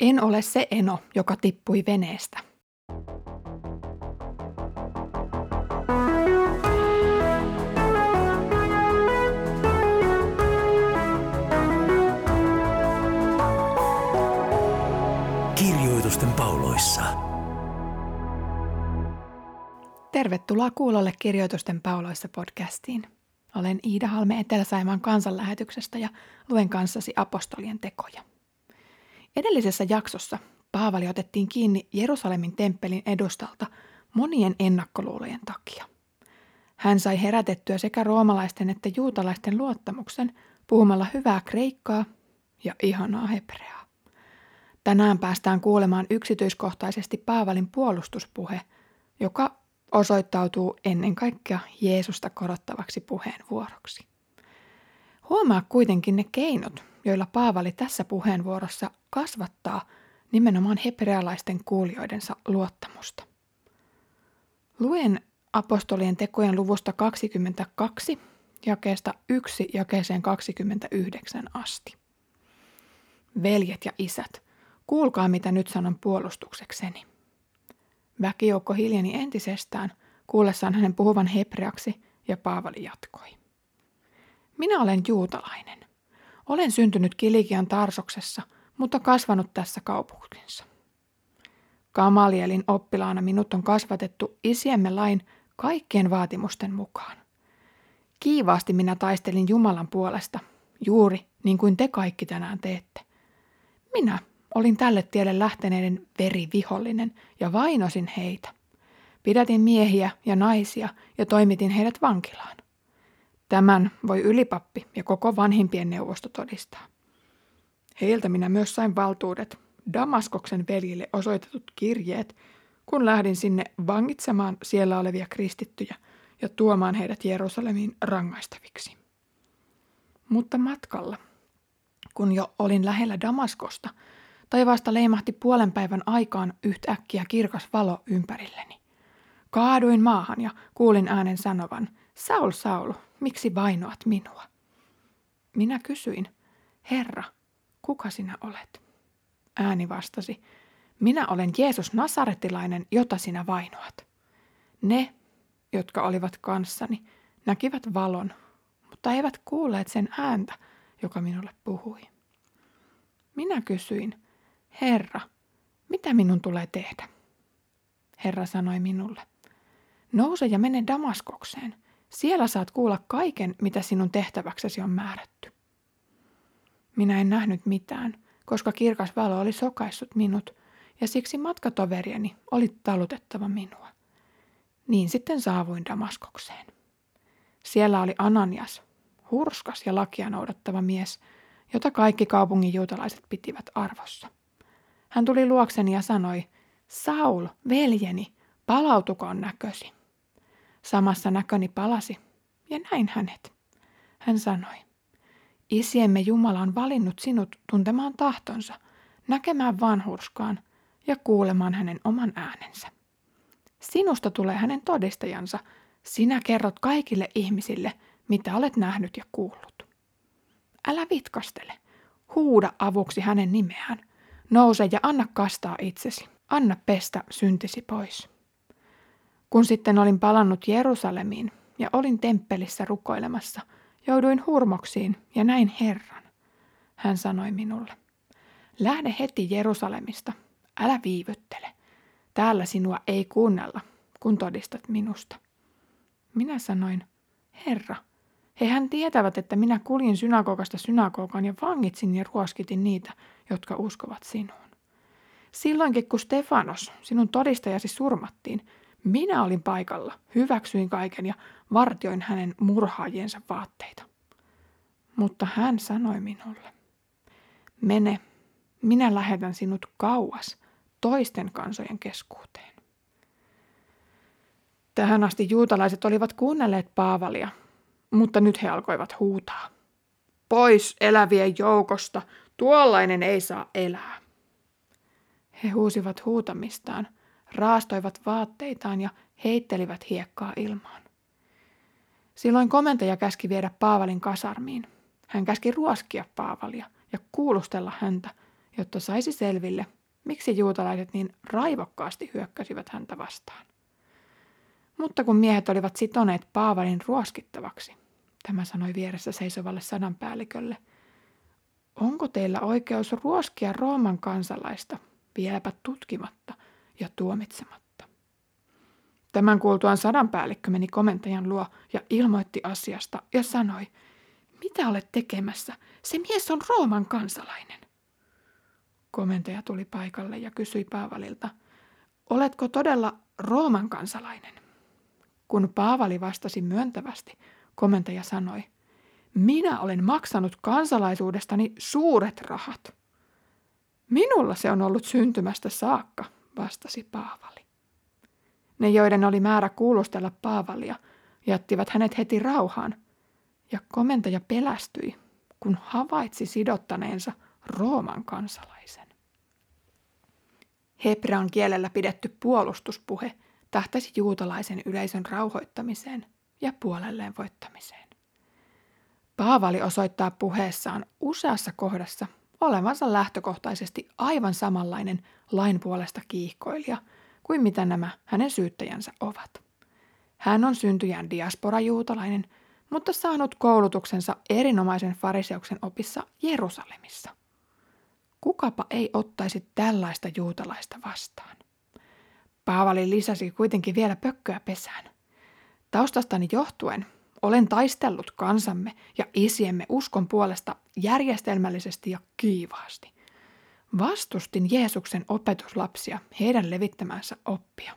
En ole se eno, joka tippui veneestä. Kirjoitusten pauloissa. Tervetuloa kuulolle Kirjoitusten pauloissa podcastiin. Olen Iida Halme Etelä-Saimaan kansanlähetyksestä ja luen kanssasi apostolien tekoja. Edellisessä jaksossa Paavali otettiin kiinni Jerusalemin temppelin edustalta monien ennakkoluulojen takia. Hän sai herätettyä sekä roomalaisten että juutalaisten luottamuksen puhumalla hyvää kreikkaa ja ihanaa hebreaa. Tänään päästään kuulemaan yksityiskohtaisesti Paavalin puolustuspuhe, joka osoittautuu ennen kaikkea Jeesusta korottavaksi puheenvuoroksi. Huomaa kuitenkin ne keinot, joilla Paavali tässä puheenvuorossa kasvattaa nimenomaan hebrealaisten kuulijoidensa luottamusta. Luen apostolien tekojen luvusta 22, jakeesta 1 jakeeseen 29 asti. Veljet ja isät, kuulkaa mitä nyt sanon puolustuksekseni. Väkijoukko hiljeni entisestään, kuullessaan hänen puhuvan hebreaksi, ja Paavali jatkoi. Minä olen juutalainen. Olen syntynyt Kilikian Tarsoksessa, mutta kasvanut tässä kaupungissa. Kamalielin oppilaana minut on kasvatettu isiemme lain kaikkien vaatimusten mukaan. Kiivaasti minä taistelin Jumalan puolesta, juuri niin kuin te kaikki tänään teette. Minä olin tälle tielle lähteneiden verivihollinen ja vainosin heitä. Pidätin miehiä ja naisia ja toimitin heidät vankilaan. Tämän voi ylipappi ja koko vanhimpien neuvosto todistaa. Heiltä minä myös sain valtuudet, Damaskoksen veljille osoitetut kirjeet, kun lähdin sinne vangitsemaan siellä olevia kristittyjä ja tuomaan heidät Jerusalemiin rangaistaviksi. Mutta matkalla, kun jo olin lähellä Damaskosta, taivaasta leimahti puolen päivän aikaan yhtäkkiä kirkas valo ympärilleni. Kaaduin maahan ja kuulin äänen sanovan, Saul, Saul, miksi vainoat minua? Minä kysyin, Herra, kuka sinä olet? Ääni vastasi, minä olen Jeesus Nasaretilainen, jota sinä vainoat. Ne, jotka olivat kanssani, näkivät valon, mutta eivät kuulleet sen ääntä, joka minulle puhui. Minä kysyin, Herra, mitä minun tulee tehdä? Herra sanoi minulle, nouse ja mene Damaskokseen. Siellä saat kuulla kaiken, mitä sinun tehtäväksesi on määrätty. Minä en nähnyt mitään, koska kirkas valo oli sokaissut minut, ja siksi matkatoverieni oli talutettava minua. Niin sitten saavuin Damaskokseen. Siellä oli Ananias, hurskas ja lakia noudattava mies, jota kaikki kaupungin juutalaiset pitivät arvossa. Hän tuli luokseni ja sanoi, Saul, veljeni, palautukoon näkösi. Samassa näköni palasi ja näin hänet. Hän sanoi, Isiemme Jumala on valinnut sinut tuntemaan tahtonsa, näkemään vanhurskaan ja kuulemaan hänen oman äänensä. Sinusta tulee hänen todistajansa, sinä kerrot kaikille ihmisille, mitä olet nähnyt ja kuullut. Älä vitkastele, huuda avuksi hänen nimeään, nouse ja anna kastaa itsesi, anna pestä syntisi pois. Kun sitten olin palannut Jerusalemiin ja olin temppelissä rukoilemassa, jouduin hurmoksiin ja näin Herran. Hän sanoi minulle, lähde heti Jerusalemista, älä viivyttele. Täällä sinua ei kuunnella, kun todistat minusta. Minä sanoin, Herra, hehän tietävät, että minä kuljin synagogasta synagogaan ja vangitsin ja ruoskitin niitä, jotka uskovat sinuun. Silloinkin kun Stefanos, sinun todistajasi, surmattiin, minä olin paikalla, hyväksyin kaiken ja vartioin hänen murhaajiensa vaatteita. Mutta hän sanoi minulle, mene, minä lähetän sinut kauas toisten kansojen keskuuteen. Tähän asti juutalaiset olivat kuunnelleet Paavalia, mutta nyt he alkoivat huutaa. Pois elävien joukosta, tuollainen ei saa elää. He huusivat huutamistaan – raastoivat vaatteitaan ja heittelivät hiekkaa ilmaan. Silloin komentaja käski viedä Paavalin kasarmiin. Hän käski ruoskia Paavalia ja kuulustella häntä jotta saisi selville, miksi juutalaiset niin raivokkaasti hyökkäsivät häntä vastaan. Mutta kun miehet olivat sitoneet Paavalin ruoskittavaksi, tämä sanoi vieressä seisovalle sadanpäällikölle, onko teillä oikeus ruoskia Rooman kansalaista vieläpä tutkimatta ja tuomitsematta? Tämän kuultuaan sadanpäällikkö meni komentajan luo ja ilmoitti asiasta ja sanoi, mitä olet tekemässä? Se mies on Rooman kansalainen. Komentaja tuli paikalle ja kysyi Paavalilta, oletko todella Rooman kansalainen? Kun Paavali vastasi myöntävästi, komentaja sanoi, minä olen maksanut kansalaisuudestani suuret rahat. Minulla se on ollut syntymästä saakka, vastasi Paavali. Ne, joiden oli määrä kuulustella Paavalia, jättivät hänet heti rauhaan, ja komentaja pelästyi, kun havaitsi sidottaneensa Rooman kansalaisen. Hebrean kielellä pidetty puolustuspuhe tähtäsi juutalaisen yleisön rauhoittamiseen ja puolelleen voittamiseen. Paavali osoittaa puheessaan useassa kohdassa olevansa lähtökohtaisesti aivan samanlainen lain puolesta kiihkoilija kuin mitä nämä hänen syyttäjänsä ovat. Hän on syntyjään diasporajuutalainen, mutta saanut koulutuksensa erinomaisen fariseuksen opissa Jerusalemissa. Kukapa ei ottaisi tällaista juutalaista vastaan? Paavali lisäsi kuitenkin vielä pökköä pesään. Taustastani johtuen olen taistellut kansamme ja isiemme uskon puolesta järjestelmällisesti ja kiivaasti. Vastustin Jeesuksen opetuslapsia heidän levittämänsä oppia.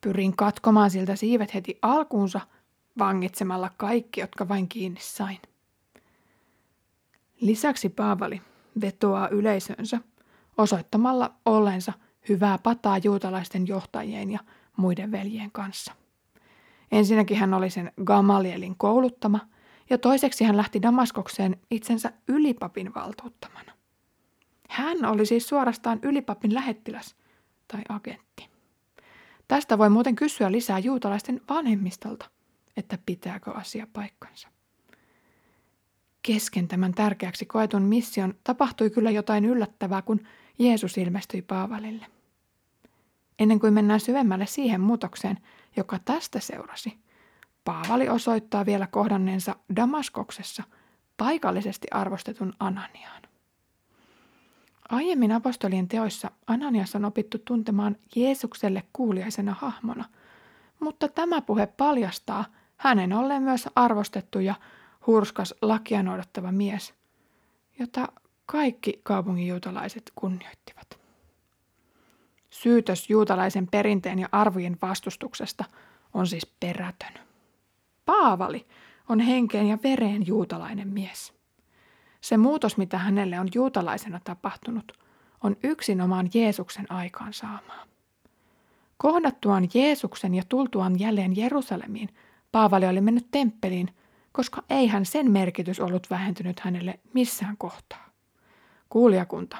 Pyrin katkomaan siltä siivet heti alkuunsa vangitsemalla kaikki, jotka vain kiinni sain. Lisäksi Paavali vetoaa yleisönsä osoittamalla ollensa hyvää pataa juutalaisten johtajien ja muiden veljien kanssa. Ensinnäkin hän oli sen Gamalielin kouluttama ja toiseksi hän lähti Damaskokseen itsensä ylipapin valtuuttamana. Hän oli siis suorastaan ylipapin lähettiläs tai agentti. Tästä voi muuten kysyä lisää juutalaisten vanhemmistolta, että pitääkö asia paikkansa. Kesken tämän tärkeäksi koetun mission tapahtui kyllä jotain yllättävää, kun Jeesus ilmestyi Paavalille. Ennen kuin mennään syvemmälle siihen muutokseen, joka tästä seurasi, Paavali osoittaa vielä kohdanneensa Damaskoksessa paikallisesti arvostetun Ananiaan. Aiemmin apostolien teoissa Ananias on opittu tuntemaan Jeesukselle kuuliaisena hahmona, mutta tämä puhe paljastaa hänen olleen myös arvostettu ja hurskas lakia noudattava mies, jota kaikki kaupungin juutalaiset kunnioittivat. Syytös juutalaisen perinteen ja arvojen vastustuksesta on siis perätön. Paavali on henkeen ja vereen juutalainen mies. Se muutos, mitä hänelle on juutalaisena tapahtunut, on yksinomaan Jeesuksen aikaansaamaa. Kohdattuaan Jeesuksen ja tultuaan jälleen Jerusalemiin, Paavali oli mennyt temppeliin, koska eihän sen merkitys ollut vähentynyt hänelle missään kohtaa. Kuulijakunta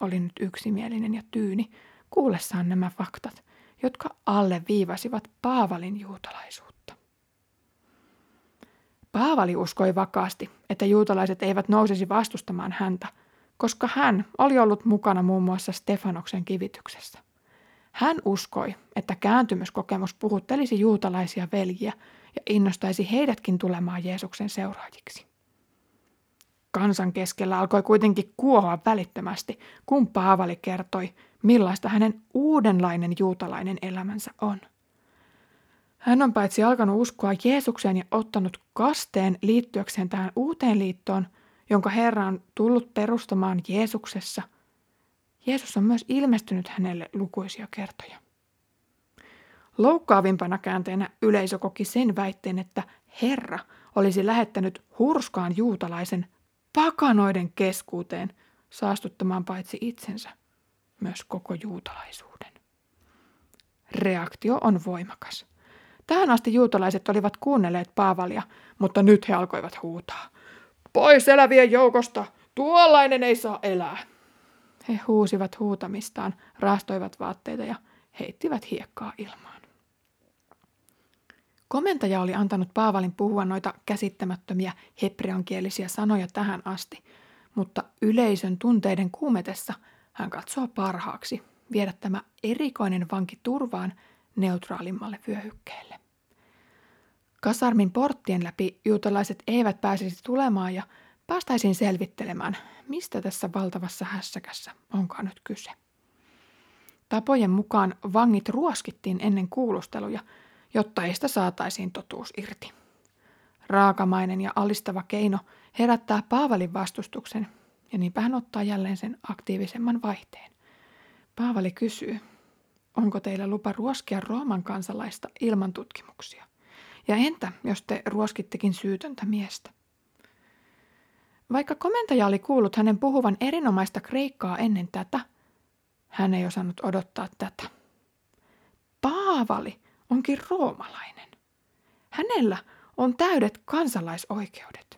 oli nyt yksimielinen ja tyyni kuullessaan nämä faktat, jotka alle viivasivat Paavalin juutalaisuutta. Paavali uskoi vakaasti, että juutalaiset eivät nousisi vastustamaan häntä, koska hän oli ollut mukana muun muassa Stefanoksen kivityksessä. Hän uskoi, että kääntymyskokemus puhuttelisi juutalaisia veljiä ja innostaisi heidätkin tulemaan Jeesuksen seuraajiksi. Kansan keskellä alkoi kuitenkin kuohua välittömästi, kun Paavali kertoi, millaista hänen uudenlainen juutalainen elämänsä on. Hän on paitsi alkanut uskoa Jeesukseen ja ottanut kasteen liittyäkseen tähän uuteen liittoon, jonka Herra on tullut perustamaan Jeesuksessa. Jeesus on myös ilmestynyt hänelle lukuisia kertoja. Loukkaavimpana käänteenä yleisö koki sen väitteen, että Herra olisi lähettänyt hurskaan juutalaisen pakanoiden keskuuteen saastuttamaan paitsi itsensä, myös koko juutalaisuuden. Reaktio on voimakas. Tähän asti juutalaiset olivat kuunnelleet Paavalia, mutta nyt he alkoivat huutaa. Pois elävien joukosta! Tuollainen ei saa elää! He huusivat huutamistaan, raastoivat vaatteita ja heittivät hiekkaa ilmaan. Komentaja oli antanut Paavalin puhua noita käsittämättömiä hebreankielisiä sanoja tähän asti, mutta yleisön tunteiden kuumetessa hän katsoo parhaaksi viedä tämä erikoinen vanki turvaan neutraalimmalle vyöhykkeelle. Kasarmin porttien läpi juutalaiset eivät pääsisi tulemaan ja päästäisiin selvittelemään, mistä tässä valtavassa hässäkässä onkaan nyt kyse. Tapojen mukaan vangit ruoskittiin ennen kuulusteluja, jotta heistä saataisiin totuus irti. Raakamainen ja alistava keino herättää Paavalin vastustuksen, ja niinpä hän ottaa jälleen sen aktiivisemman vaihteen. Paavali kysyy, onko teillä lupa ruoskia Rooman kansalaista ilman tutkimuksia? Ja entä, jos te ruoskittekin syytöntä miestä? Vaikka komentaja oli kuullut hänen puhuvan erinomaista kreikkaa ennen tätä, hän ei osannut odottaa tätä. Paavali onkin roomalainen. Hänellä on täydet kansalaisoikeudet.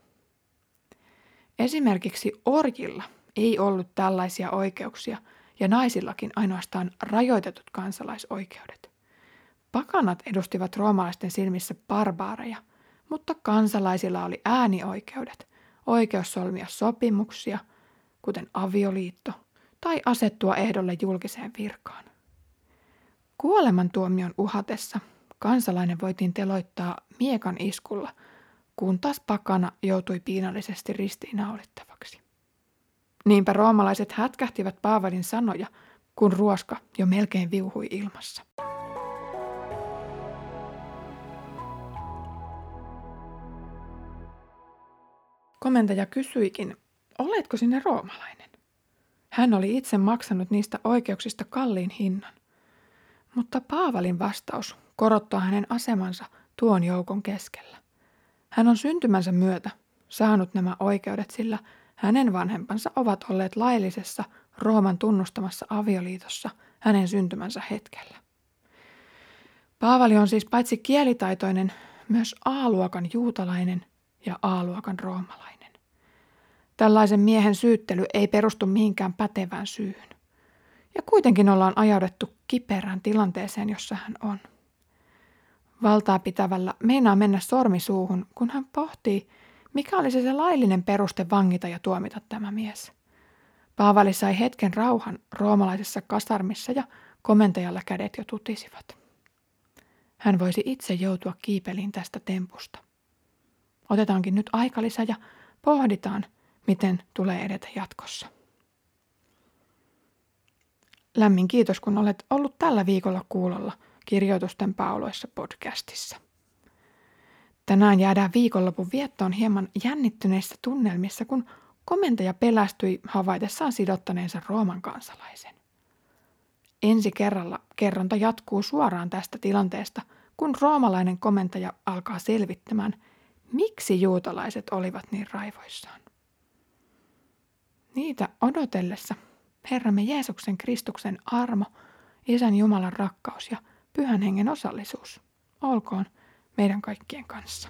Esimerkiksi orjilla ei ollut tällaisia oikeuksia ja naisillakin ainoastaan rajoitetut kansalaisoikeudet. Pakanat edustivat roomalaisten silmissä barbaareja, mutta kansalaisilla oli äänioikeudet, oikeus solmia sopimuksia, kuten avioliitto, tai asettua ehdolle julkiseen virkaan. Kuolemantuomion uhatessa kansalainen voitiin teloittaa miekan iskulla, kun taas pakana joutui piinallisesti ristiinnaulittavaksi. Niinpä roomalaiset hätkähtivät Paavalin sanoja, kun ruoska jo melkein viuhui ilmassa. Komentaja kysyikin, oletko sinne roomalainen? Hän oli itse maksanut niistä oikeuksista kalliin hinnan. Mutta Paavalin vastaus korottaa hänen asemansa tuon joukon keskellä. Hän on syntymänsä myötä saanut nämä oikeudet, sillä hänen vanhempansa ovat olleet laillisessa Rooman tunnustamassa avioliitossa hänen syntymänsä hetkellä. Paavali on siis paitsi kielitaitoinen, myös A-luokan juutalainen ja A-luokan roomalainen. Tällaisen miehen syyttely ei perustu mihinkään pätevään syyhyn. Ja kuitenkin ollaan ajaudettu kiperään tilanteeseen, jossa hän on. Valtaa pitävällä meinaa mennä sormi suuhun, kun hän pohtii, mikä olisi se laillinen peruste vangita ja tuomita tämä mies. Paavali sai hetken rauhan roomalaisessa kasarmissa ja komentajalla kädet jo tutisivat. Hän voisi itse joutua kiipeliin tästä tempusta. Otetaankin nyt aikalisä ja pohditaan, miten tulee edetä jatkossa. Lämmin kiitos, kun olet ollut tällä viikolla kuulolla kirjoitusten pauloissa podcastissa. Tänään jäädään viikonlopun viettoon hieman jännittyneissä tunnelmissa, kun komentaja pelästyi havaitessaan sidottaneensa Rooman kansalaisen. Ensi kerralla kerronta jatkuu suoraan tästä tilanteesta, kun roomalainen komentaja alkaa selvittämään, miksi juutalaiset olivat niin raivoissaan. Niitä odotellessa Herramme Jeesuksen Kristuksen armo, Isän Jumalan rakkaus ja Pyhän Hengen osallisuus olkoon meidän kaikkien kanssa.